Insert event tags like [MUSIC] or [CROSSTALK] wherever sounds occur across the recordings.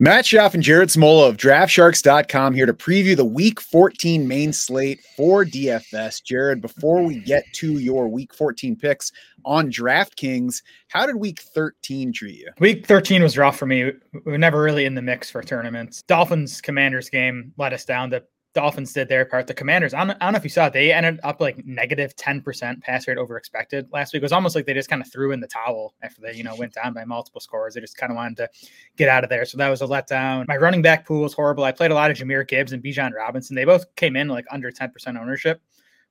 Matt Schauf and Jared Smola of DraftSharks.com here to preview the Week 14 main slate for DFS. Jared, before we get to your Week 14 picks on DraftKings, how did Week 13 treat you? Week 13 was rough for me. We were never really in the mix for tournaments. Dolphins Commanders game let us down to Dolphins did their part. The Commanders, I don't, I don't, know if you saw it, they ended up like negative 10% pass rate over expected last week. It was almost like they just kind of threw in the towel after they, you know, went down by multiple scores. They just kind of wanted to get out of there. So that was a letdown. My running back pool was horrible. I played a lot of Jahmyr Gibbs and Bijan Robinson. They both came in like under 10% ownership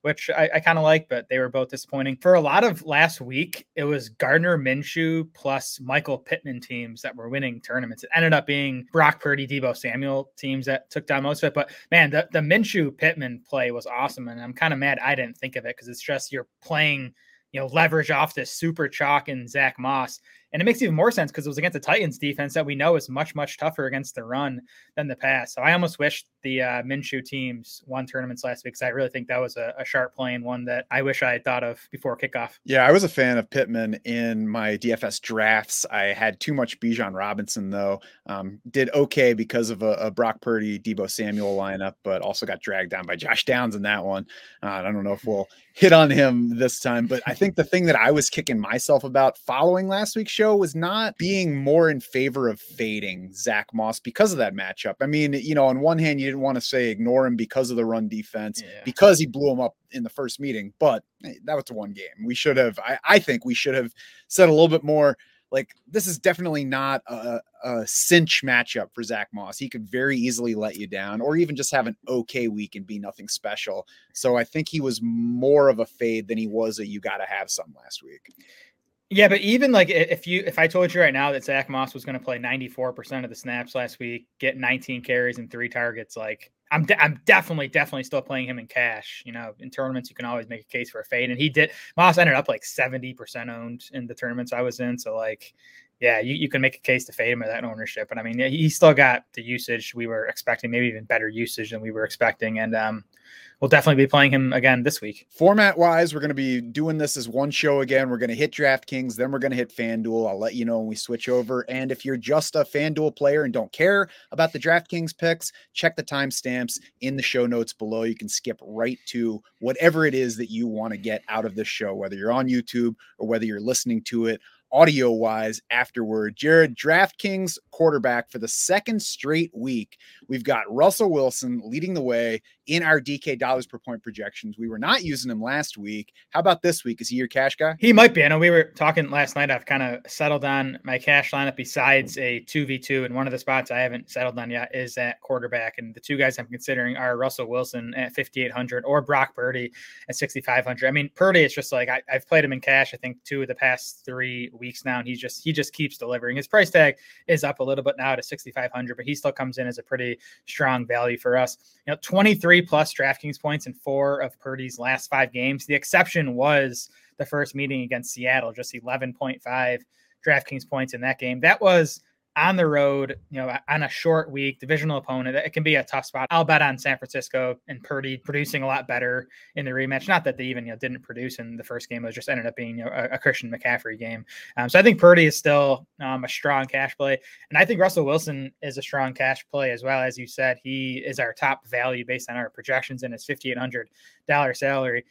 which I, I kind of like, but they were both disappointing. For a lot of last week, it was Gardner Minshew plus Michael Pittman teams that were winning tournaments. It ended up being Brock Purdy, Deebo Samuel teams that took down most of it. But man, the, the Minshew Pittman play was awesome. And I'm kind of mad I didn't think of it because it's just you're playing – you know, leverage off this super chalk and Zach Moss. And it makes even more sense because it was against the Titans defense that we know is much, much tougher against the run than the pass. So I almost wish the uh, Minshew teams won tournaments last week because I really think that was a, a sharp play and one that I wish I had thought of before kickoff. Yeah, I was a fan of Pittman in my DFS drafts. I had too much Bijan Robinson, though. Um, did okay because of a, a, Brock Purdy, Deebo Samuel lineup, but also got dragged down by Josh Downs in that one. Uh, I don't know if we'll hit on him this time. But I think the thing that I was kicking myself about following last week's show was not being more in favor of fading Zach Moss because of that matchup. I mean, you know, on one hand, you didn't want to say ignore him because of the run defense, yeah. because he blew him up in the first meeting, but hey, that was the one game. We should have, I, I think we should have said a little bit more like this is definitely not a, a, cinch matchup for Zach Moss. He could very easily let you down, or even just have an okay week and be nothing special. So I think he was more of a fade than he was a you got to have some last week. Yeah, but even like if you if I told you right now that Zach Moss was going to play 94% of the snaps last week, get 19 carries and three targets, like I'm de- I'm definitely definitely still playing him in cash. You know, in tournaments you can always make a case for a fade, and he did. Moss ended up like 70% owned in the tournaments I was in, so like yeah, you, you can make a case to fade him at that ownership. But I mean, he still got the usage we were expecting, maybe even better usage than we were expecting. And um, we'll definitely be playing him again this week. Format wise, we're going to be doing this as one show again. We're going to hit DraftKings, then we're going to hit FanDuel. I'll let you know when we switch over. And if you're just a FanDuel player and don't care about the DraftKings picks, check the timestamps in the show notes below. You can skip right to whatever it is that you want to get out of this show, whether you're on YouTube or whether you're listening to it audio wise afterward. Jared, DraftKings quarterback for the second straight week. We've got Russell Wilson leading the way in our DK dollars per point projections. We were not using him last week. How about this week? Is he your cash guy? He might be. I know we were talking last night. I've kind of settled on my cash lineup besides a 2v2. And one of the spots I haven't settled on yet is at quarterback. And the two guys I'm considering are Russell Wilson at 5,800 or Brock Purdy at 6,500. I mean, Purdy, it's just like I, have played him in cash, I think, two of the past three weeks now. And he's just, he just keeps delivering. His price tag is up a little bit now to 6,500, but he still comes in as a pretty strong value for us. You know, 23 three plus DraftKings points in four of Purdy's last five games. The exception was the first meeting against Seattle, just 11.5 DraftKings points in that game. That was on the road, you know, on a short week, divisional opponent, it can be a tough spot. I'll bet on San Francisco and Purdy producing a lot better in the rematch. Not that they even you know didn't produce in the first game; it just ended up being you know, a, a, Christian McCaffrey game. Um, so I think Purdy is still um, a strong cash play, and I think Russell Wilson is a strong cash play as well. As you said, he is our top value based on our projections and his fifty eight hundred dollar salary.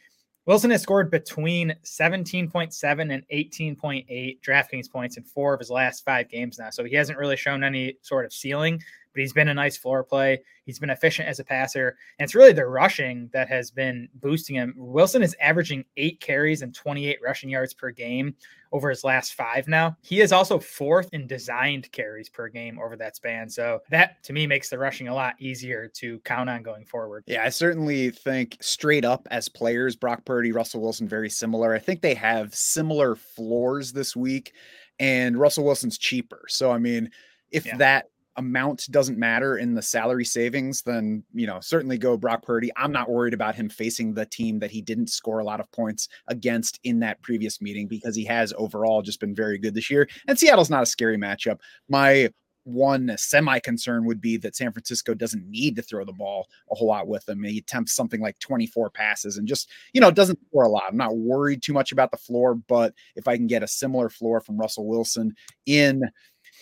Wilson has scored between 17.7 and 18.8 DraftKings points in four of his last five games now. So he hasn't really shown any sort of ceiling, but he's been a nice floor play. He's been efficient as a passer. And it's really the rushing that has been boosting him. Wilson is averaging eight carries and 28 rushing yards per game over his last five now. He is also fourth in designed carries per game over that span. So that to me makes the rushing a lot easier to count on going forward. Yeah, I certainly think straight up as players, Brock Purdy, Russell Wilson, very similar. I think they have similar floors this week, and Russell Wilson's cheaper. So, I mean, if yeah. that amount doesn't matter in the salary savings, then you know certainly go Brock Purdy. I'm not worried about him facing the team that he didn't score a lot of points against in that previous meeting because he has overall just been very good this year. And Seattle's not a scary matchup. My one semi concern would be that San Francisco doesn't need to throw the ball a whole lot with him. He attempts something like 24 passes and just, you know, doesn't score a lot. I'm not worried too much about the floor, but if I can get a similar floor from Russell Wilson in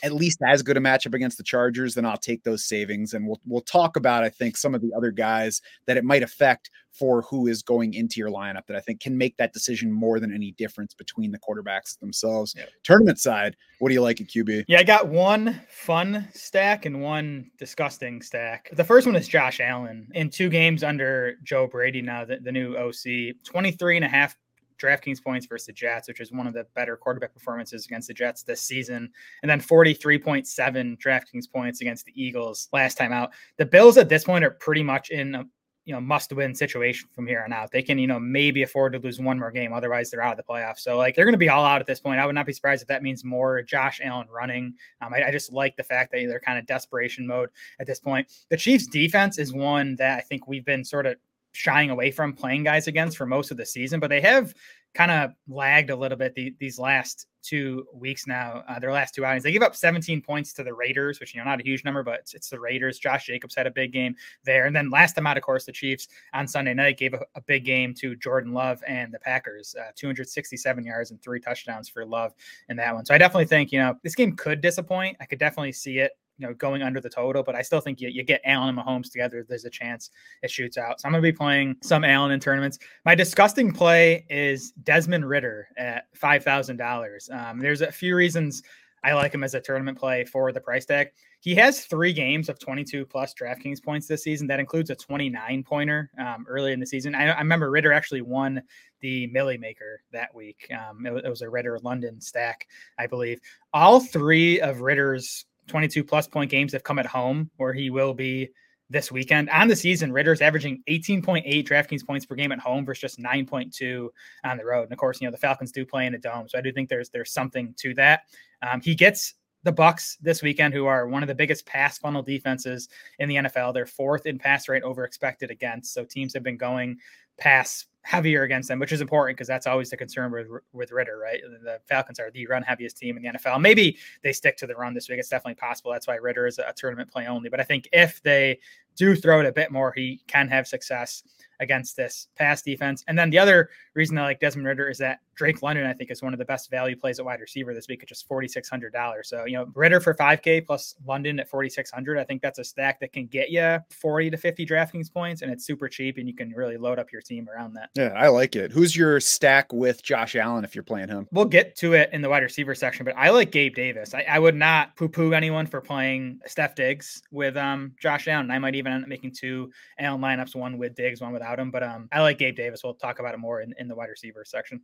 at least as good a matchup against the Chargers, then I'll take those savings. And we'll we'll talk about I think some of the other guys that it might affect for who is going into your lineup that I think can make that decision more than any difference between the quarterbacks themselves. Yep. Tournament side, what do you like at QB? Yeah, I got one fun stack and one disgusting stack. The first one is Josh Allen in two games under Joe Brady now, the, the new OC, 23 and a half DraftKings points versus the Jets, which is one of the better quarterback performances against the Jets this season. And then 43.7 DraftKings points against the Eagles last time out. The Bills at this point are pretty much in a you know must win situation from here on out. They can you know maybe afford to lose one more game, otherwise they're out of the playoffs. So like they're going to be all out at this point. I would not be surprised if that means more Josh Allen running. Um, I, I, just like the fact that they're kind of desperation mode at this point. The Chiefs defense is one that I think we've been sort of shying away from playing guys against for most of the season, but they have kind of lagged a little bit the, these last two weeks now. Uh, their last two outings, they give up 17 points to the Raiders, which you know not a huge number, but it's, it's, the Raiders. Josh Jacobs had a big game there, and then last time out, of course, the Chiefs on Sunday night gave a, a big game to Jordan Love and the Packers, uh, 267 yards and three touchdowns for Love in that one. So I definitely think you know this game could disappoint. I could definitely see it you know, going under the total, but I still think you, you get Allen and Mahomes together. There's a chance it shoots out. So I'm going to be playing some Allen in tournaments. My disgusting play is Desmond Ridder at $5,000. Um, there's a few reasons I like him as a tournament play for the price tag. He has three games of 22 plus DraftKings points this season. That includes a 29 pointer um, early in the season. I, I, remember Ridder actually won the Milly Maker that week. Um, it, it was a Ridder London stack, I believe. All three of Ridder's 22 plus point games have come at home where he will be this weekend. On the season, Ridder's averaging 18.8 DraftKings points per game at home versus just 9.2 on the road. And of course, you know, the Falcons do play in a dome. So I do think there's there's something to that. Um, he gets the Bucs this weekend, who are one of the biggest pass funnel defenses in the NFL. They're fourth in pass rate over expected against. So teams have been going pass heavier against them, which is important because that's always the concern with with Ridder, right? The Falcons are the run heaviest team in the NFL. Maybe they stick to the run this week. It's definitely possible. That's why Ridder is a tournament play only. But I think if they do throw it a bit more, he can have success against this pass defense. And then the other reason I like Desmond Ridder is that Drake London, I think, is one of the best value plays at wide receiver this week at just $4,600. So, you know, Ridder for 5K plus London at 4,600. I think that's a stack that can get you 40 to 50 DraftKings points and it's super cheap and you can really load up your team around that. Yeah, I like it. Who's your stack with Josh Allen if you're playing him? We'll get to it in the wide receiver section, but I like Gabe Davis. I, I would not poo poo anyone for playing Stef Diggs with um, Josh Allen. I might even end up making two Allen lineups, one with Diggs, one without him. But um, I like Gabe Davis. We'll talk about it more in, in the wide receiver section.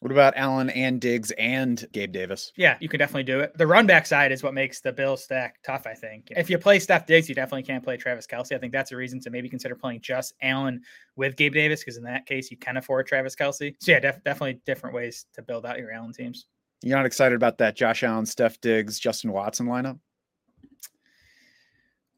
What about Allen and Diggs and Gabe Davis? Yeah, you can definitely do it. The run back side is what makes the Bill stack tough, I think. If you play Stef Diggs, you definitely can't play Travis Kelce. I think that's a reason to maybe consider playing just Allen with Gabe Davis, because in that case, you can afford Travis Kelce. So, yeah, def- definitely different ways to build out your Allen teams. You're not excited about that Josh Allen, Stef Diggs, Justin Watson lineup?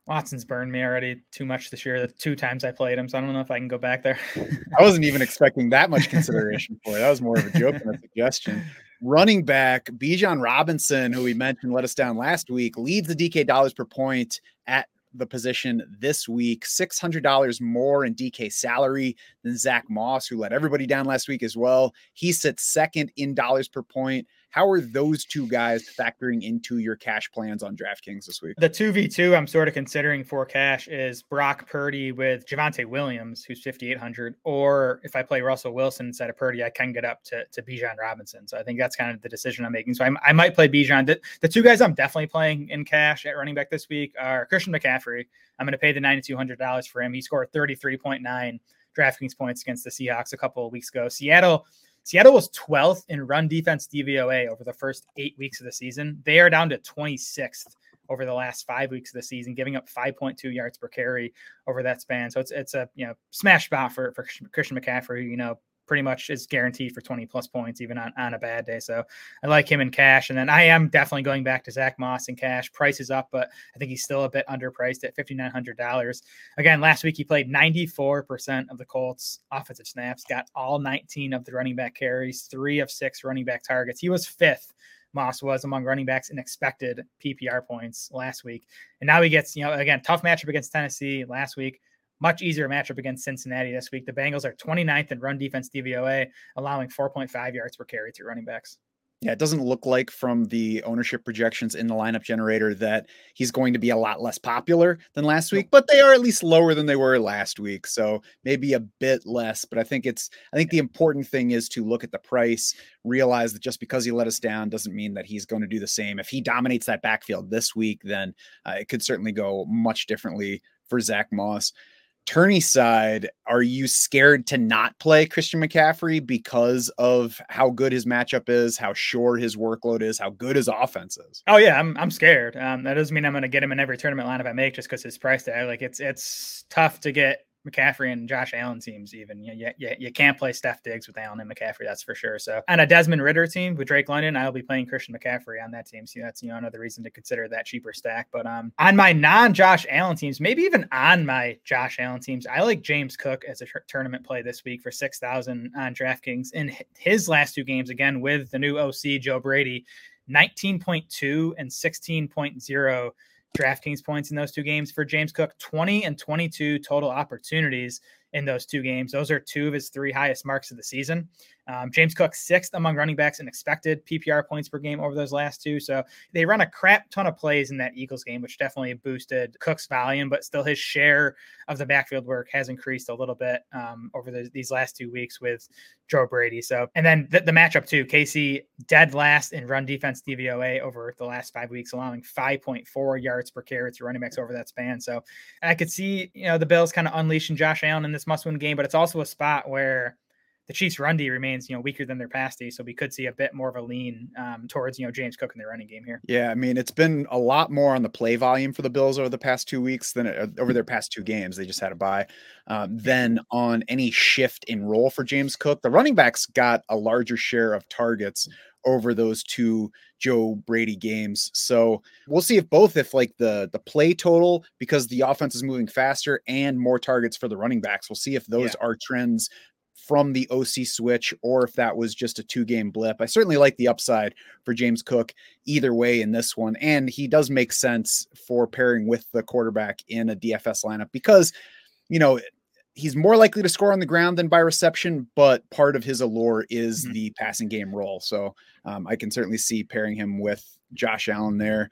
Watson's burned me already too much this year. The two times I played him, so I don't know if I can go back there. [LAUGHS] I wasn't even expecting that much consideration for it. That was more of a joke than a [LAUGHS] suggestion. Running back Bijan Robinson, who we mentioned let us down last week, leads the DK dollars per point at the position this week. $600 more in DK salary than Zach Moss, who let everybody down last week as well. He sits second in dollars per point. How are those two guys factoring into your cash plans on DraftKings this week? The 2v2 I'm sort of considering for cash is Brock Purdy with Javonte Williams, who's 5,800. Or if I play Russell Wilson instead of Purdy, I can get up to, to Bijan Robinson. So I think that's kind of the decision I'm making. So I, I might play Bijan. The, the two guys I'm definitely playing in cash at running back this week are Christian McCaffrey. I'm going to pay the $9,200 for him. He scored 33.9 DraftKings points against the Seahawks a couple of weeks ago. Seattle Seattle was 12th in run defense DVOA over the first eight weeks of the season. They are down to 26th over the last five weeks of the season, giving up 5.2 yards per carry over that span. So it's it's a you know smash spot for for Christian McCaffrey. You know pretty much is guaranteed for 20 plus points, even on, on a bad day. So I like him in cash. And then I am definitely going back to Zach Moss in cash. Price is up, but I think he's still a bit underpriced at $5,900. Again, last week he played 94% of the Colts offensive snaps, got all 19 of the running back carries, three of six running back targets. He was fifth. Moss was among running backs in expected PPR points last week. And now he gets, you know, again, tough matchup against Tennessee last week much easier matchup against Cincinnati this week. The Bengals are 29th in run defense DVOA, allowing 4.5 yards per carry to running backs. Yeah, it doesn't look like from the ownership projections in the lineup generator that he's going to be a lot less popular than last week, but they are at least lower than they were last week. So maybe a bit less. But I think it's, I think the important thing is to look at the price, realize that just because he let us down doesn't mean that he's going to do the same. If he dominates that backfield this week, then uh, it could certainly go much differently for Zach Moss. Tourney side, are you scared to not play Christian McCaffrey because of how good his matchup is, how sure his workload is, how good his offense is? Oh yeah, I'm I'm scared. Um, that doesn't mean I'm going to get him in every tournament lineup I make just because his price tag. Like it's it's tough to get McCaffrey and Josh Allen teams, even you, you, you can't play Stef Diggs with Allen and McCaffrey, that's for sure. So on a Desmond Ridder team with Drake London, I'll be playing Christian McCaffrey on that team. So that's you know another reason to consider that cheaper stack. But um on my non-Josh Allen teams, maybe even on my Josh Allen teams, I like James Cook as a tournament play this week for six thousand on DraftKings in his last two games again with the new OC Joe Brady. 19.2 and 16.0 DraftKings points in those two games for James Cook, 20 and 22 total opportunities in those two games. Those are two of his three highest marks of the season. Um, James Cook, sixth among running backs in expected PPR points per game over those last two. So they run a crap ton of plays in that Eagles game, which definitely boosted Cook's volume, but still his share of the backfield work has increased a little bit um, over the, these last two weeks with Joe Brady. So, and then the, the matchup too, KC dead last in run defense DVOA over the last five weeks, allowing 5.4 yards per carry to running backs over that span. So I could see, you know, the Bills kind of unleashing Josh Allen in this must win game, but it's also a spot where the Chiefs' run D remains, you know, weaker than their pass D, so we could see a bit more of a lean um, towards, you know, James Cook in their running game here. Yeah, I mean, it's been a lot more on the play volume for the Bills over the past two weeks than uh, over their past two games. They just had a bye. Um, than on any shift in role for James Cook. The running backs got a larger share of targets over those two Joe Brady games. So we'll see if both if like the the play total because the offense is moving faster and more targets for the running backs. We'll see if those yeah. are trends from the OC switch or if that was just a two game blip. I certainly like the upside for James Cook either way in this one. And he does make sense for pairing with the quarterback in a DFS lineup because, you know, he's more likely to score on the ground than by reception, but part of his allure is mm-hmm. the passing game role. So um, I can certainly see pairing him with Josh Allen there.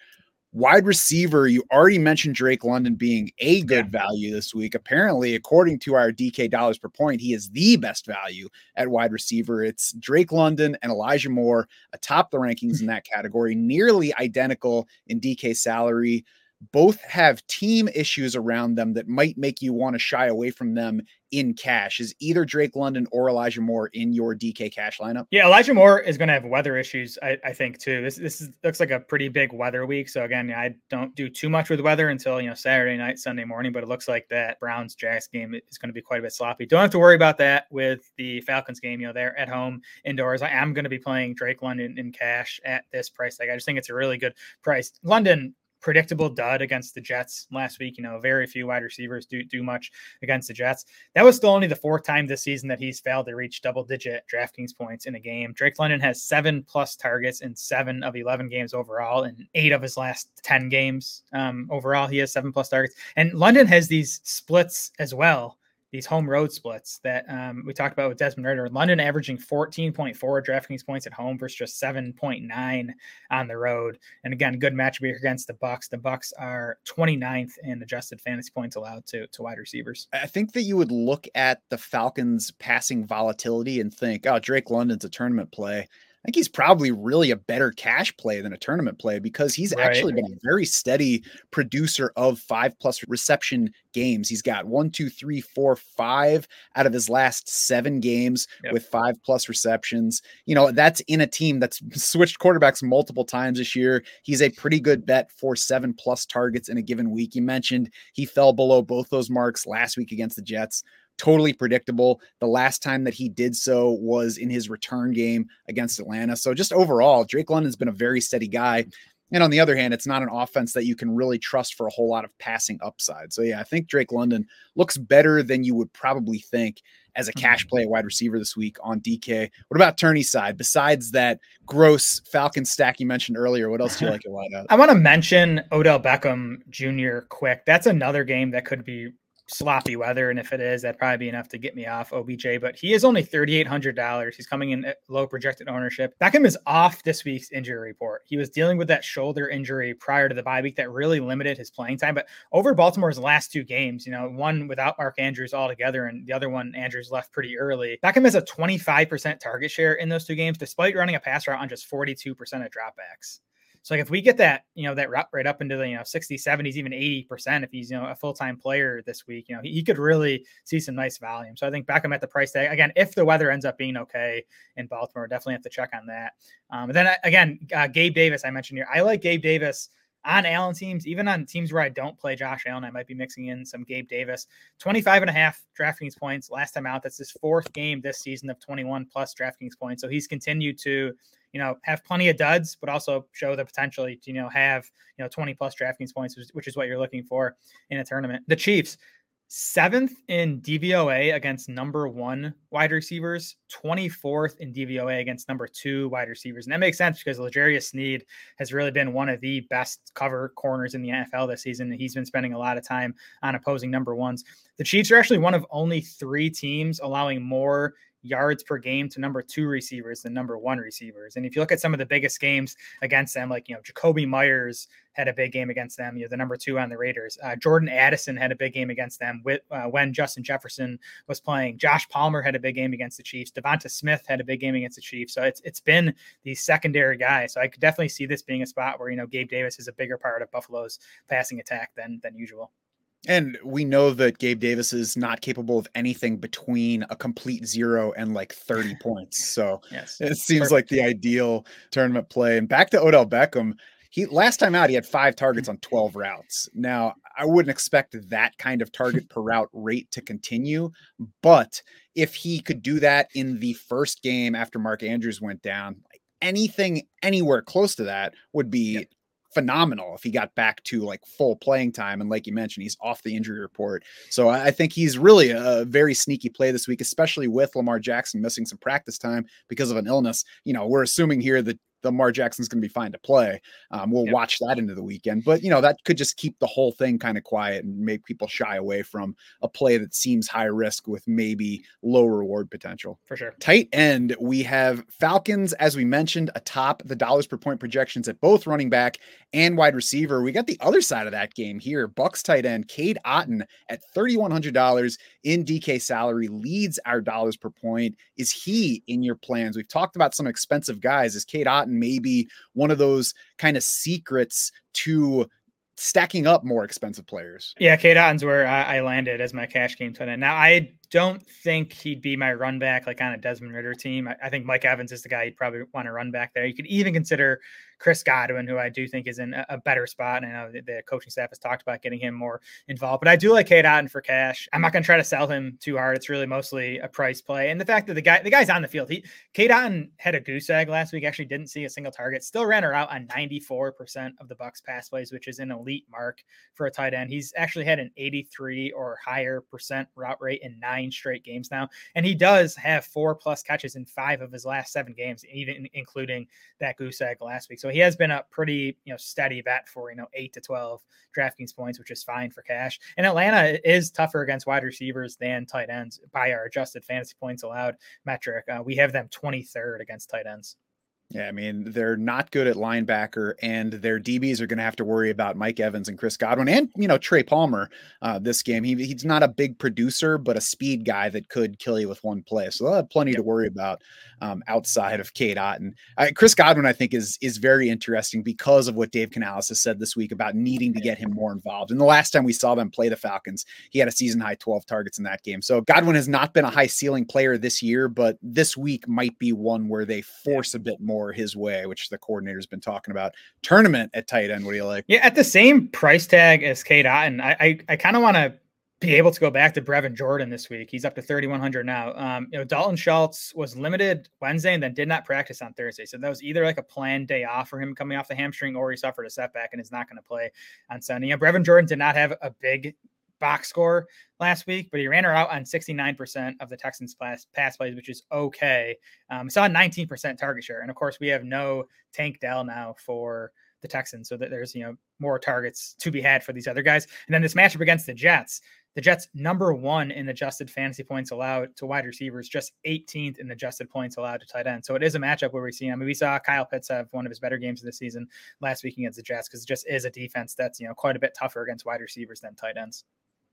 Wide receiver, you already mentioned Drake London being a good value this week. Apparently, according to our DK dollars per point, he is the best value at wide receiver. It's Drake London and Elijah Moore atop the rankings in that category, nearly identical in DK salary both have team issues around them that might make you want to shy away from them in cash. Is either Drake London or Elijah Moore in your DK cash lineup? Yeah, Elijah Moore is going to have weather issues, I, I, think, too. This this is, looks like a pretty big weather week. So again, I don't do too much with weather until you know Saturday night, Sunday morning. But it looks like that Browns Jags game is going to be quite a bit sloppy. Don't have to worry about that with the Falcons game. You know, they're at home indoors. I am going to be playing Drake London in cash at this price. Like I just think it's a really good price. London predictable dud against the Jets last week. You know, very few wide receivers do do much against the Jets. That was still only the fourth time this season that he's failed to reach double digit DraftKings points in a game. Drake London has seven plus targets in seven of 11 games overall, and eight of his last 10 games um, overall. He has seven plus targets. And London has these splits as well these home road splits that um, we talked about with Desmond Ridder. London averaging 14.4 DraftKings points at home versus just 7.9 on the road. And again, good matchup against the Bucs. The Bucs are 29th in adjusted fantasy points allowed to, to wide receivers. I think that you would look at the Falcons passing volatility and think, oh, Drake London's a tournament play think he's probably really a better cash play than a tournament play because he's right. actually been a very steady producer of five plus reception games. He's got one, two, three, four, five out of his last seven games yep. with five plus receptions. You know, that's in a team that's [LAUGHS] switched quarterbacks multiple times this year. He's a pretty good bet for seven plus targets in a given week. You mentioned he fell below both those marks last week against the Jets totally predictable. The last time that he did so was in his return game against Atlanta. So just overall, Drake London's been a very steady guy. And on the other hand, it's not an offense that you can really trust for a whole lot of passing upside. So yeah, I think Drake London looks better than you would probably think as a cash mm-hmm. play wide receiver this week on DK. What about Tourney's side? Besides that gross Falcon stack you mentioned earlier, what else do you like to line up? I want to mention Odell Beckham Jr. quick. That's another game that could be sloppy weather. And if it is, that'd probably be enough to get me off OBJ. But he is only $3,800. He's coming in at low projected ownership. Beckham is off this week's injury report. He was dealing with that shoulder injury prior to the bye week that really limited his playing time. But over Baltimore's last two games, you know, one without Mark Andrews altogether, and the other one, Andrews left pretty early. Beckham has a 25% target share in those two games, despite running a pass route on just 42% of dropbacks. So like if we get that, you know, that right up into the, you know, 60, 70s, even 80%, if he's, you know, a full-time player this week, you know, he, he, could really see some nice volume. So I think Beckham at the price tag, again, if the weather ends up being okay in Baltimore, definitely have to check on that. Um, then again, uh, Gabe Davis, I mentioned here, I like Gabe Davis on Allen teams, even on teams where I don't play Josh Allen, I might be mixing in some Gabe Davis. 25 and a half DraftKings points last time out. That's his fourth game this season of 21 plus DraftKings points. So he's continued to you know, have plenty of duds, but also show the potential to, you know, have, you know, 20 plus DraftKings points, which is what you're looking for in a tournament. The Chiefs, seventh in DVOA against number one wide receivers, 24th in DVOA against number two wide receivers. And that makes sense because L'Jarius Sneed has really been one of the best cover corners in the NFL this season. He's been spending a lot of time on opposing number ones. The Chiefs are actually one of only three teams allowing more yards per game to number two receivers than number one receivers. And if you look at some of the biggest games against them, like, you know, Jakobi Meyers had a big game against them, you know, the number two on the Raiders. Uh, Jordan Addison had a big game against them with, uh, when Justin Jefferson was playing. Josh Palmer had a big game against the Chiefs. Devonta Smith had a big game against the Chiefs. So it's it's been the secondary guy. So I could definitely see this being a spot where, you know, Gabe Davis is a bigger part of Buffalo's passing attack than than usual. And we know that Gabe Davis is not capable of anything between a complete zero and like 30 [LAUGHS] points. So yes, it seems perfect. like the ideal tournament play. And back to Odell Beckham, he last time out he had five targets on 12 [LAUGHS] routes. Now, I wouldn't expect that kind of target per route rate to continue, but if he could do that in the first game after Mark Andrews went down, anything anywhere close to that would be yep phenomenal if he got back to like full playing time. And like you mentioned, he's off the injury report. So I think he's really a very sneaky play this week, especially with Lamar Jackson missing some practice time because of an illness. You know, we're assuming here that Lamar Jackson's going to be fine to play. Um, we'll yep. watch that into the weekend, but you know that could just keep the whole thing kind of quiet and make people shy away from a play that seems high risk with maybe low reward potential. For sure. Tight end, we have Falcons as we mentioned atop the dollars per point projections at both running back and wide receiver. We got the other side of that game here. Bucs tight end Cade Otton at thirty one hundred dollars in DK salary leads our dollars per point. Is he in your plans? We've talked about some expensive guys. Is Cade Otton maybe one of those kind of secrets to stacking up more expensive players. Yeah, Cade Otton's where I, I landed as my cash game tonight. Now I don't think he'd be my run back like on a Desmond Ridder team. I, I think Mike Evans is the guy you'd probably want to run back there. You could even consider Chris Godwin, who I do think is in a, a better spot. And I know the, the, coaching staff has talked about getting him more involved, but I do like Cade Otton for cash. I'm not going to try to sell him too hard. It's really mostly a price play. And the fact that the guy, the guy's on the field, he, Cade Otton had a goose egg last week, actually didn't see a single target, still ran her out on 94% of the Bucs pass plays, which is an elite mark for a tight end. He's actually had an 83 or higher percent route rate in nine straight games now. And he does have four plus catches in five of his last seven games, even including that goose egg last week. So so he has been a pretty, you know, steady bet for, you know, eight to 12 DraftKings points, which is fine for cash. And Atlanta is tougher against wide receivers than tight ends by our adjusted fantasy points allowed metric. Uh, we have them 23rd against tight ends. Yeah, I mean, they're not good at linebacker, and their DBs are going to have to worry about Mike Evans and Chris Godwin and, you know, Trey Palmer uh, this game. He, he's not a big producer, but a speed guy that could kill you with one play. So they'll have plenty yep. to worry about um, outside of Cade Otton. Uh, Chris Godwin, I think, is is very interesting because of what Dave Canales has said this week about needing to get him more involved. And the last time we saw them play the Falcons, he had a season high 12 targets in that game. So Godwin has not been a high ceiling player this year, but this week might be one where they force a bit more more his way, which the coordinator's been talking about. Tournament at tight end. What do you like? Yeah, at the same price tag as Cade Otton, I I, I kind of want to be able to go back to Brevin Jordan this week. He's up to 3,100 now. Um, you know, Dalton Schultz was limited Wednesday and then did not practice on Thursday. So that was either like a planned day off for him coming off the hamstring or he suffered a setback and is not going to play on Sunday. Yeah, Brevin Jordan did not have a big box score last week, but he ran her out on 69% of the Texans pass, pass plays, which is okay. Um, saw 19% target share. And of course, we have no Tank Dell now for the Texans, so that there's you know more targets to be had for these other guys. And then this matchup against the Jets, the Jets number one in adjusted fantasy points allowed to wide receivers, just 18th in adjusted points allowed to tight end. So it is a matchup where we see. I mean, we saw Kyle Pitts have one of his better games of the season last week against the Jets because it just is a defense that's you know quite a bit tougher against wide receivers than tight ends.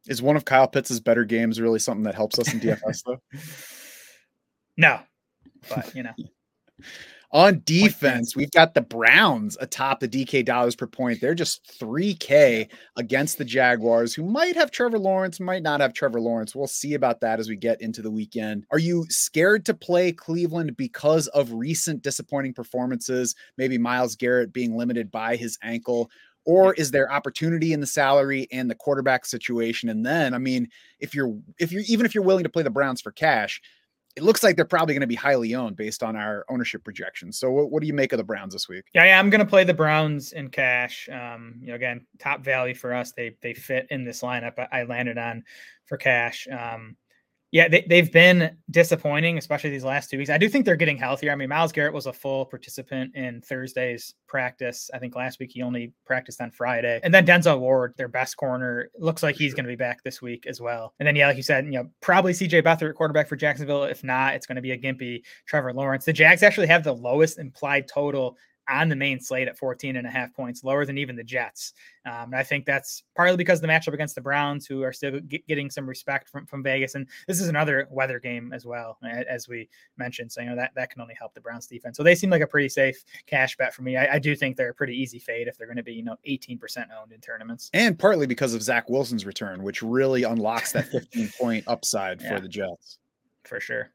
Is one of Kyle Pitts's better games really something that helps us in [LAUGHS] DFS though? no, but you know. [LAUGHS] On defense, we've got the Browns atop the DK dollars per point. They're just 3K against the Jaguars, who might have Trevor Lawrence, might not have Trevor Lawrence. We'll see about that as we get into the weekend. Are you scared to play Cleveland because of recent disappointing performances? Maybe Myles Garrett being limited by his ankle? Or is there opportunity in the salary and the quarterback situation and then i mean if you're if you're even if you're willing to play the browns for cash it looks like they're probably going to be highly owned based on our ownership projections. So, what, what do you make of the Browns this week? Yeah, yeah I'm going to play the Browns in cash. Um, you know, again, top value for us. They they fit in this lineup. I, I landed on for cash. Um, yeah, they, they've been disappointing, especially these last two weeks. I do think they're getting healthier. I mean, Myles Garrett was a full participant in Thursday's practice. I think last week he only practiced on Friday. And then Denzel Ward, their best corner, looks like he's going to be back this week as well. And then, yeah, like you said, you know, probably CJ Beathard quarterback for Jacksonville. If not, it's going to be a gimpy Trevor Lawrence. The Jags actually have the lowest implied total on the main slate at 14 and a half points, lower than even the Jets. Um, and I think that's partly because the matchup against the Browns, who are still get, getting some respect from, from Vegas. And this is another weather game as well, as we mentioned. So, you know, that, that can only help the Browns defense. So they seem like a pretty safe cash bet for me. I, I do think they're a pretty easy fade if they're going to be, you know, 18% owned in tournaments. And partly because of Zach Wilson's return, which really unlocks that [LAUGHS] 15 point upside yeah, for the Jets. For sure.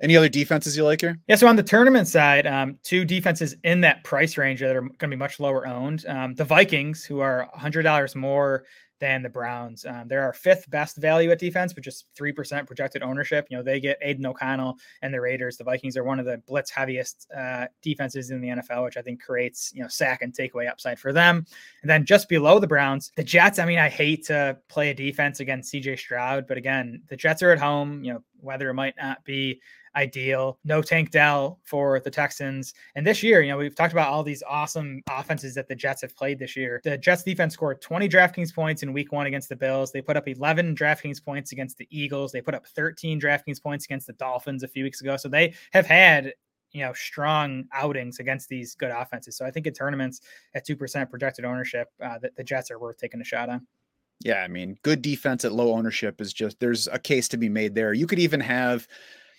Any other defenses you like here? Yeah, so on the tournament side, um, two defenses in that price range that are going to be much lower owned. Um, the Vikings, who are $100 more than the Browns. Um, they're our fifth best value at defense, but just 3% projected ownership. You know, they get Aidan O'Connell and the Raiders. The Vikings are one of the blitz heaviest uh, defenses in the NFL, which I think creates, you know, sack and takeaway upside for them. And then just below the Browns, the Jets, I mean, I hate to play a defense against CJ Stroud, but again, the Jets are at home, you know, weather might not be ideal. No Tank Dell for the Texans. And this year, you know, we've talked about all these awesome offenses that the Jets have played this year. The Jets defense scored 20 DraftKings points in week one against the Bills. They put up 11 DraftKings points against the Eagles. They put up 13 DraftKings points against the Dolphins a few weeks ago. So they have had you know strong outings against these good offenses. So I think in tournaments at two percent projected ownership, uh, that the Jets are worth taking a shot on. Yeah, I mean, good defense at low ownership is just there's a case to be made there. You could even have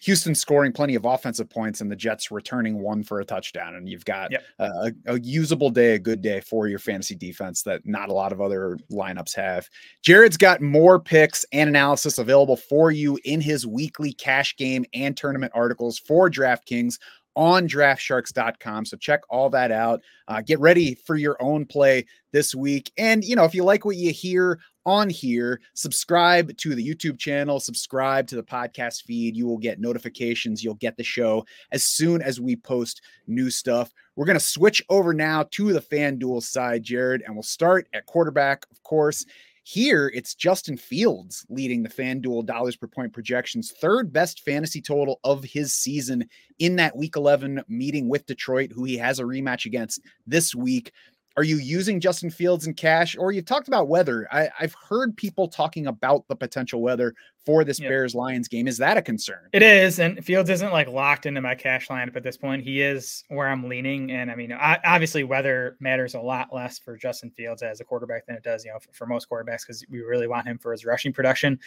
Houston scoring plenty of offensive points and the Jets returning one for a touchdown. And you've got yep. a, a, usable day, a good day for your fantasy defense that not a lot of other lineups have. Jared's got more picks and analysis available for you in his weekly cash game and tournament articles for DraftKings on draftsharks.com. So check all that out. Uh, get ready for your own play this week. And, you know, if you like what you hear on here, subscribe to the YouTube channel, subscribe to the podcast feed. You will get notifications. You'll get the show as soon as we post new stuff. We're going to switch over now to the FanDuel side, Jared, and we'll start at quarterback, of course. Here, it's Justin Fields leading the FanDuel dollars per point projections, third best fantasy total of his season in that week 11 meeting with Detroit, who he has a rematch against this week. Are you using Justin Fields in cash, or you've talked about weather? I, have heard people talking about the potential weather for this yep. Bears Lions game. Is that a concern? It is, and Fields isn't like locked into my cash lineup at this point. He is where I'm leaning, and I mean, I, obviously, weather matters a lot less for Justin Fields as a quarterback than it does, you know, for, for most quarterbacks because we really want him for his rushing production,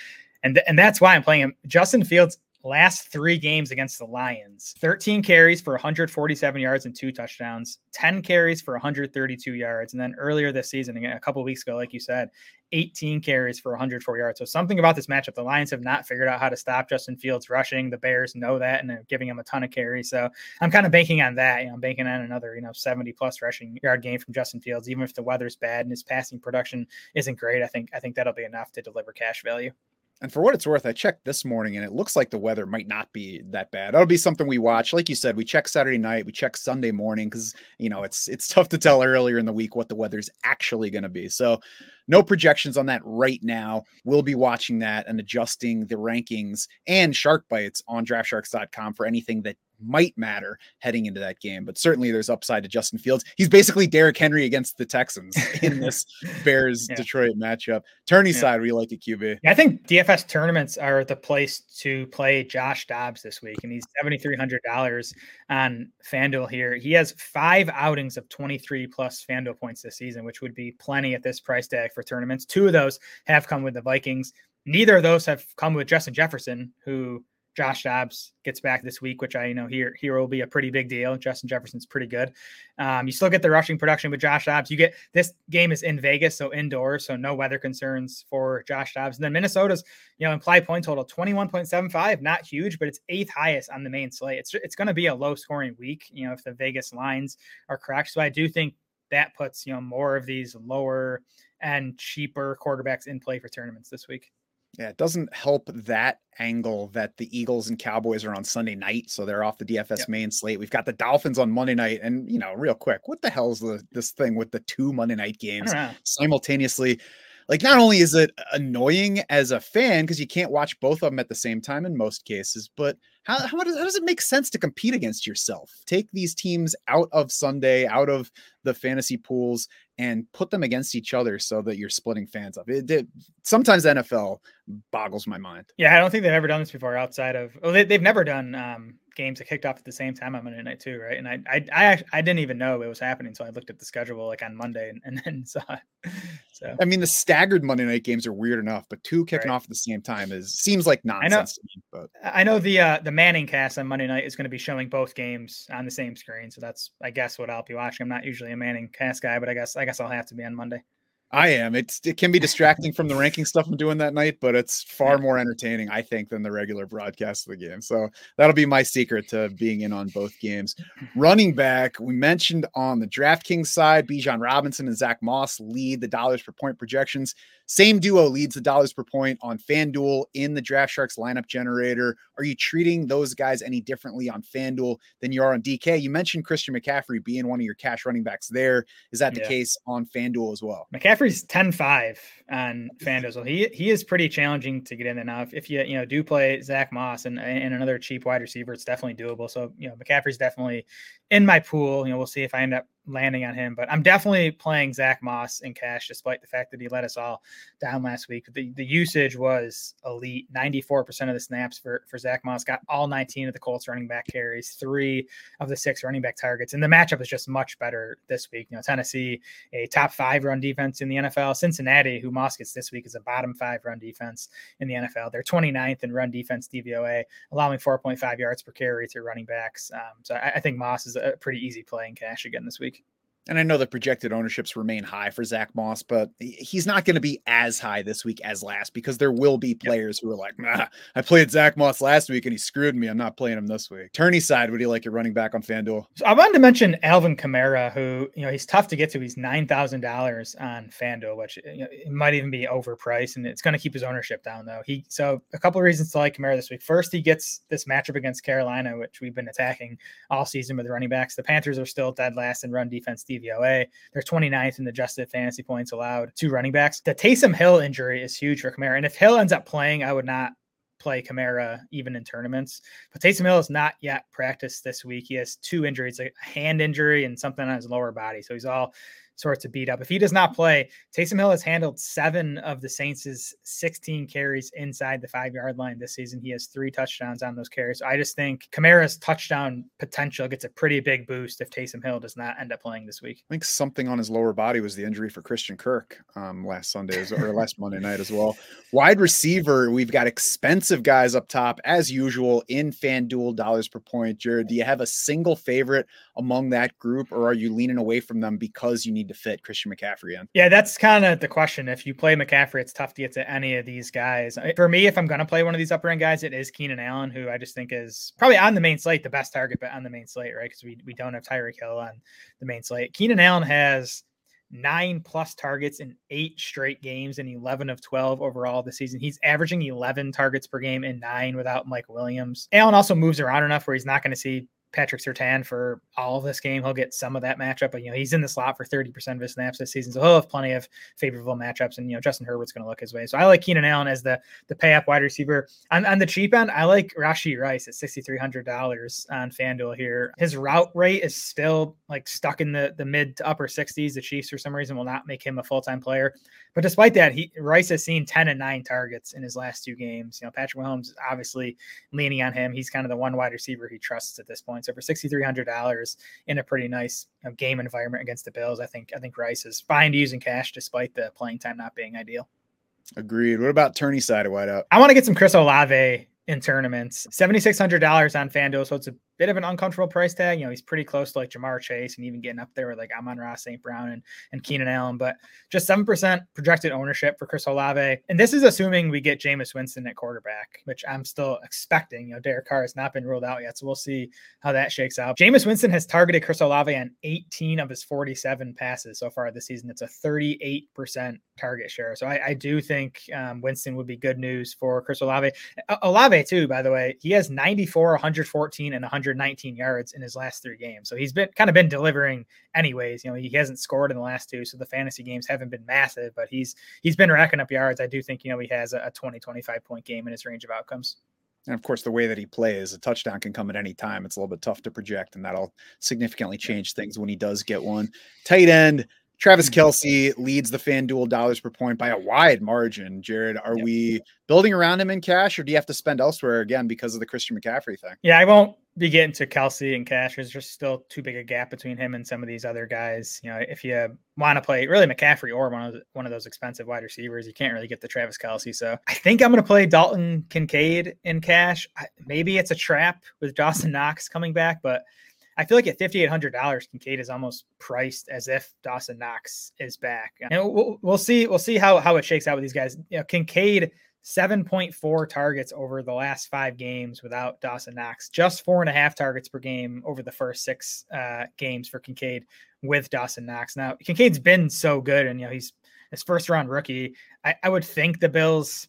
and th- and that's why I'm playing him. Justin Fields last three games against the Lions 13 carries for 147 yards and two touchdowns, 10 carries for 132 yards. And then earlier this season, again, a couple weeks ago, like you said, 18 carries for 104 yards. So something about this matchup, the Lions have not figured out how to stop Justin Fields rushing. The Bears know that and they're giving him a ton of carries. So I'm kind of banking on that. You know, I'm banking on another, you know, 70 plus rushing yard game from Justin Fields, even if the weather's bad and his passing production isn't great. I think I think that'll be enough to deliver cash value. And for what it's worth, I checked this morning and it looks like the weather might not be that bad. That'll be something we watch. Like you said, we check Saturday night, we check Sunday morning because you know it's it's [LAUGHS] tough to tell earlier in the week what the weather's actually going to be. So no projections on that right now. We'll be watching that and adjusting the rankings and shark bites on draftsharks.com for anything that might matter heading into that game. But certainly there's upside to Justin Fields. He's basically Derrick Henry against the Texans in this [LAUGHS] Bears yeah. Detroit matchup. Tourney yeah. side, we like a QB. I think DFS tournaments are the place to play Josh Dobbs this week, and he's seventy three hundred dollars on FanDuel here. He has five outings of twenty three plus FanDuel points this season, which would be plenty at this price tag for tournaments. Two of those have come with the Vikings. Neither of those have come with Justin Jefferson, who Josh Dobbs gets back this week, which I you know here here will be a pretty big deal. Justin Jefferson's pretty good. Um, you still get the rushing production with Josh Dobbs. You get this game is in Vegas, so indoors, so no weather concerns for Josh Dobbs. And then Minnesota's you know implied point total twenty one point seven five, not huge, but it's eighth highest on the main slate. It's it's going to be a low scoring week, you know, if the Vegas lines are correct. So I do think that puts you know more of these lower and cheaper quarterbacks in play for tournaments this week. Yeah, it doesn't help that angle that the Eagles and Cowboys are on Sunday night, so they're off the DFS yep. main slate. We've got the Dolphins on Monday night, and you know, real quick, what the hell is the, this thing with the two Monday night games simultaneously? Like, not only is it annoying as a fan because you can't watch both of them at the same time in most cases, but how, how, does, how does it make sense to compete against yourself? Take these teams out of Sunday, out of the fantasy pools, and put them against each other so that you're splitting fans up. It, it, sometimes NFL boggles my mind. Yeah, I don't think they've ever done this before outside of. Well, they, have never done um, games that kicked off at the same time on Monday night too, right? And I, I, I, I didn't even know it was happening, so I looked at the schedule like on Monday and, and then [LAUGHS] saw. It. So I mean, the staggered Monday night games are weird enough, but two kicking right. off at the same time is seems like nonsense. I know, me, but I know the uh, the ManningCast on Monday night is going to be showing both games on the same screen, so that's I guess what I'll be watching. I'm not usually a ManningCast guy, but I guess I guess I'll have to be on Monday. I am. It's it can be distracting from the ranking stuff I'm doing that night, but it's far more entertaining, I think, than the regular broadcast of the game. So that'll be my secret to being in on both games. Running back, we mentioned on the DraftKings side, Bijan Robinson and Zach Moss lead the dollars per point projections. Same duo leads the dollars per point on FanDuel in the Draft Sharks lineup generator. Are you treating those guys any differently on FanDuel than you are on DK? You mentioned Christian McCaffrey being one of your cash running backs there. Is that the yeah. case on FanDuel as well? McCaffrey's 10-5 on FanDuel. He he is pretty challenging to get in there now. If, if you you know do play Zach Moss and, and another cheap wide receiver, it's definitely doable. So you know McCaffrey's definitely in my pool. You know, we'll see if I end up landing on him, but I'm definitely playing Zach Moss in cash, despite the fact that he let us all down last week. The, the usage was elite 94% of the snaps for, for Zach Moss, got all 19 of the Colts running back carries, three of the six running back targets. And the matchup is just much better this week. You know, Tennessee, a top five run defense in the NFL. Cincinnati, who Moss gets this week, is a bottom five run defense in the NFL. They're 29th in run defense DVOA, allowing 4.5 yards per carry to running backs. Um, so I, I think Moss is a pretty easy play in cash again this week. And I know the projected ownerships remain high for Zach Moss, but he's not going to be as high this week as last because there will be players yep. who are like, nah, I played Zach Moss last week and he screwed me. I'm not playing him this week. Turney side, would you like your running back on FanDuel? So I wanted to mention Alvin Kamara, who, you know, he's tough to get to. He's $9,000 on FanDuel, which you know, it might even be overpriced and it's going to keep his ownership down, though. He So a couple of reasons to like Kamara this week. First, he gets this matchup against Carolina, which we've been attacking all season with running backs. The Panthers are still dead last in run defense DVOA. They're 29th in adjusted fantasy points allowed to running backs. The Taysom Hill injury is huge for Kamara. And if Hill ends up playing, I would not play Kamara even in tournaments. But Taysom Hill has not yet practiced this week. He has two injuries, a hand injury and something on his lower body. So he's all sorts of beat up. If he does not play, Taysom Hill has handled seven of the Saints' 16 carries inside the five yard line this season. He has three touchdowns on those carries. So I just think Kamara's touchdown potential gets a pretty big boost if Taysom Hill does not end up playing this week. I think something on his lower body was the injury for Christian Kirk um, last Sunday or last Monday night as well. Wide receiver, we've got expensive guys up top as usual in FanDuel dollars per point. Jared, do you have a single favorite among that group or are you leaning away from them because you need to fit Christian McCaffrey in? Yeah, that's kind of the question. If you play McCaffrey, it's tough to get to any of these guys. For me, if I'm going to play one of these upper end guys, it is Keenan Allen, who I just think is probably on the main slate, the best target, but on the main slate, right? Because we, we don't have Tyreek Hill on the main slate. Keenan Allen has nine plus targets in eight straight games and 11 of 12 overall this season. He's averaging 11 targets per game in nine without Mike Williams. Allen also moves around enough where he's not going to see Patrick Surtain for all of this game. He'll get some of that matchup, but you know he's in the slot for 30% of his snaps this season, so he'll have plenty of favorable matchups. And you know Justin Herbert's going to look his way. So I like Keenan Allen as the the pay up wide receiver. On, on the cheap end, I like Rashee Rice at $6,300 on FanDuel here. His route rate is still like stuck in the the mid to upper 60s. The Chiefs for some reason will not make him a full time player, but despite that, he Rice has seen 10 and nine targets in his last two games. You know Patrick Mahomes obviously leaning on him. He's kind of the one wide receiver he trusts at this point. So for sixty three hundred dollars in a pretty nice you know, game environment against the Bills, I think I think Rice is fine to use in cash despite the playing time not being ideal. Agreed. What about tourney side of wideout? I want to get some Chris Olave in tournaments. Seventy six hundred dollars on FanDuel, so it's a bit of an uncomfortable price tag. You know, he's pretty close to like Ja'Marr Chase and even getting up there with like Amon-Ra St. Brown and, and Keenan Allen, but just 7% projected ownership for Chris Olave. And this is assuming we get Jameis Winston at quarterback, which I'm still expecting. You know, Derek Carr has not been ruled out yet. So we'll see how that shakes out. Jameis Winston has targeted Chris Olave on 18 of his 47 passes so far this season. It's a 38% target share. So I, I do think um, Winston would be good news for Chris Olave. Olave, too, by the way, he has 94, 114, and 119 yards in his last three games. So he's been kind of been delivering anyways. You know, he hasn't scored in the last two, so the fantasy games haven't been massive, but he's he's been racking up yards. I do think, you know, he has a 20, 25 point game in his range of outcomes. And of course, the way that he plays, a touchdown can come at any time. It's a little bit tough to project, and that'll significantly change things when he does get one. Tight end, Travis mm-hmm. Leads the FanDuel dollars per point by a wide margin. Jared, are yep. we building around him in cash, or do you have to spend elsewhere again because of the Christian McCaffrey thing? Yeah, I won't be getting to Kelce and cash. There's just still too big a gap between him and some of these other guys. You know, if you want to play really McCaffrey or one of the, one of those expensive wide receivers, you can't really get the Travis Kelce. So I think I'm going to play Dalton Kincaid in cash. Maybe it's a trap with Dawson Knox coming back, but I feel like at fifty eight hundred dollars, Kincaid is almost priced as if Dawson Knox is back. And we'll, we'll see. We'll see how how it shakes out with these guys. You know, Kincaid seven point four targets over the last five games without Dawson Knox. Just four and a half targets per game over the first six uh, games for Kincaid with Dawson Knox. Now Kincaid's been so good, and you know he's his first round rookie. I, I would think the Bills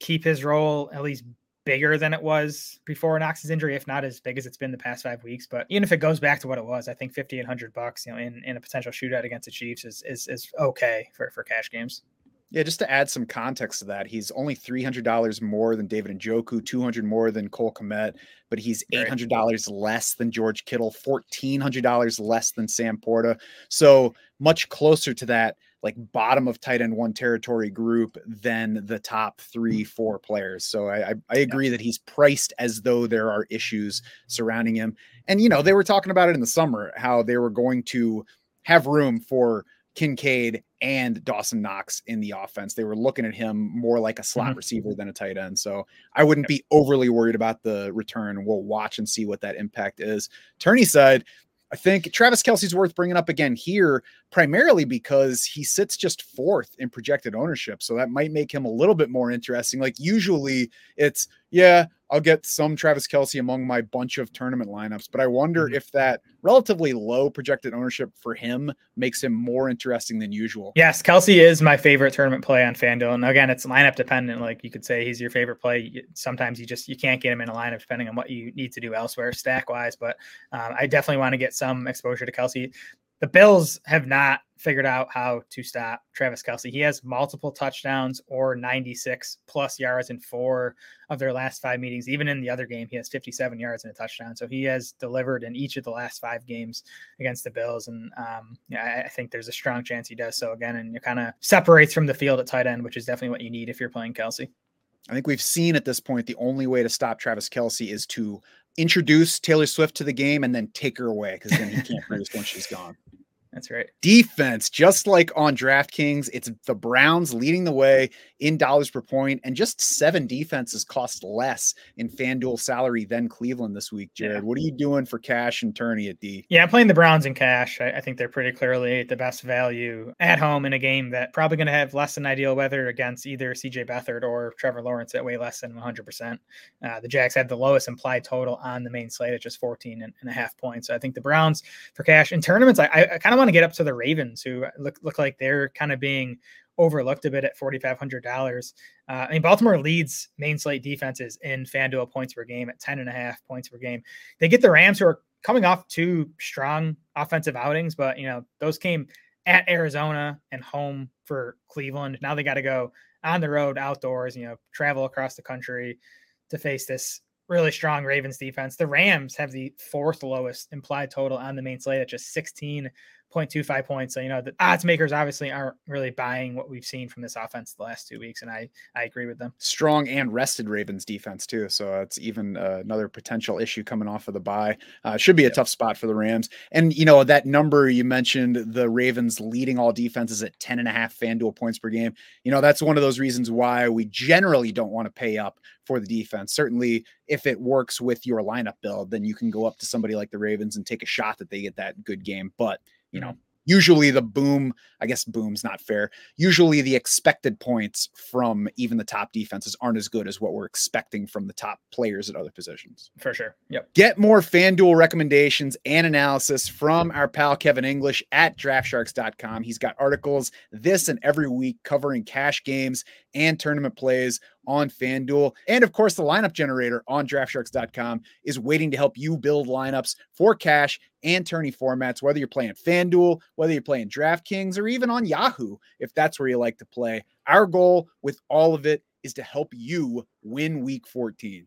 keep his role at least bigger than it was before Knox's injury, if not as big as it's been the past five weeks. But even if it goes back to what it was, I think fifty eight hundred bucks, you know, in, in a potential shootout against the Chiefs is is is okay for for cash games. Yeah, just to add some context to that, he's only three hundred dollars more than David and Njoku, two hundred more than Cole Kmet, but he's eight hundred dollars less than George Kittle, fourteen hundred dollars less than Sam LaPorta. So much closer to that like bottom of tight end one territory group than the top three, four players. So I, I, I agree that he's priced as though there are issues surrounding him. And, you know, they were talking about it in the summer, how they were going to have room for Kincaid and Dawson Knox in the offense. They were looking at him more like a slot mm-hmm. receiver than a tight end. So I wouldn't be overly worried about the return. We'll watch and see what that impact is. Tourney side, I think Travis Kelce's worth bringing up again here, primarily because he sits just fourth in projected ownership. So that might make him a little bit more interesting. Like usually it's, yeah, I'll get some Travis Kelce among my bunch of tournament lineups, but I wonder mm-hmm. if that relatively low projected ownership for him makes him more interesting than usual. Yes, Kelce is my favorite tournament play on FanDuel. And again, it's lineup dependent. Like you could say he's your favorite play. Sometimes you just you can't get him in a lineup depending on what you need to do elsewhere stack wise. But um, I definitely want to get some exposure to Kelce the Bills have not figured out how to stop Travis Kelce. He has multiple touchdowns or 96 plus yards in four of their last five meetings. Even in the other game, he has 57 yards and a touchdown. So he has delivered in each of the last five games against the Bills. And um, yeah, I think there's a strong chance he does so again. And it kind of separates from the field at tight end, which is definitely what you need if you're playing Kelce. I think we've seen at this point the only way to stop Travis Kelce is to introduce Taylor Swift to the game and then take her away because then he can't [LAUGHS] produce once she's gone. That's right. Defense, just like on DraftKings, it's the Browns leading the way in dollars per point, and just seven defenses cost less in FanDuel salary than Cleveland this week. Jared, yeah. what are you doing for cash and tourney at D? Yeah, I'm playing the Browns in cash. I, I think they're pretty clearly the best value at home in a game that probably going to have less than ideal weather against either CJ Beathard or Trevor Lawrence at way less than 100%. Uh, the Jags had the lowest implied total on the main slate at just 14 and, and a half points. So I think the Browns for cash in tournaments, I, I kind of want to get up to the Ravens, who look look like they're kind of being overlooked a bit at forty five hundred dollars. Uh, I mean, Baltimore leads main slate defenses in FanDuel points per game at ten and a half points per game. They get the Rams, who are coming off two strong offensive outings, but you know, those came at Arizona and home for Cleveland. Now they got to go on the road outdoors, you know, travel across the country to face this really strong Ravens defense. The Rams have the fourth lowest implied total on the main slate at just 16 0.25 points. So, you know, the odds makers obviously aren't really buying what we've seen from this offense the last two weeks. And I, I agree with them. Strong and rested Ravens defense, too. So it's even uh, another potential issue coming off of the bye. Uh, should be a yep. tough spot for the Rams. And, you know, that number you mentioned, the Ravens leading all defenses at 10 and a half FanDuel points per game. You know, that's one of those reasons why we generally don't want to pay up for the defense. Certainly, if it works with your lineup build, then you can go up to somebody like the Ravens and take a shot that they get that good game. But you know, usually the boom, I guess boom's not fair. Usually the expected points from even the top defenses aren't as good as what we're expecting from the top players at other positions. For sure. Yep. Get more FanDuel recommendations and analysis from our pal Kevin English at draftsharks.com. He's got articles this and every week covering cash games and tournament plays on FanDuel. And of course, the lineup generator on draftsharks.com is waiting to help you build lineups for cash and tourney formats, whether you're playing FanDuel, whether you're playing DraftKings, or even on Yahoo, if that's where you like to play. Our goal with all of it is to help you win week 14.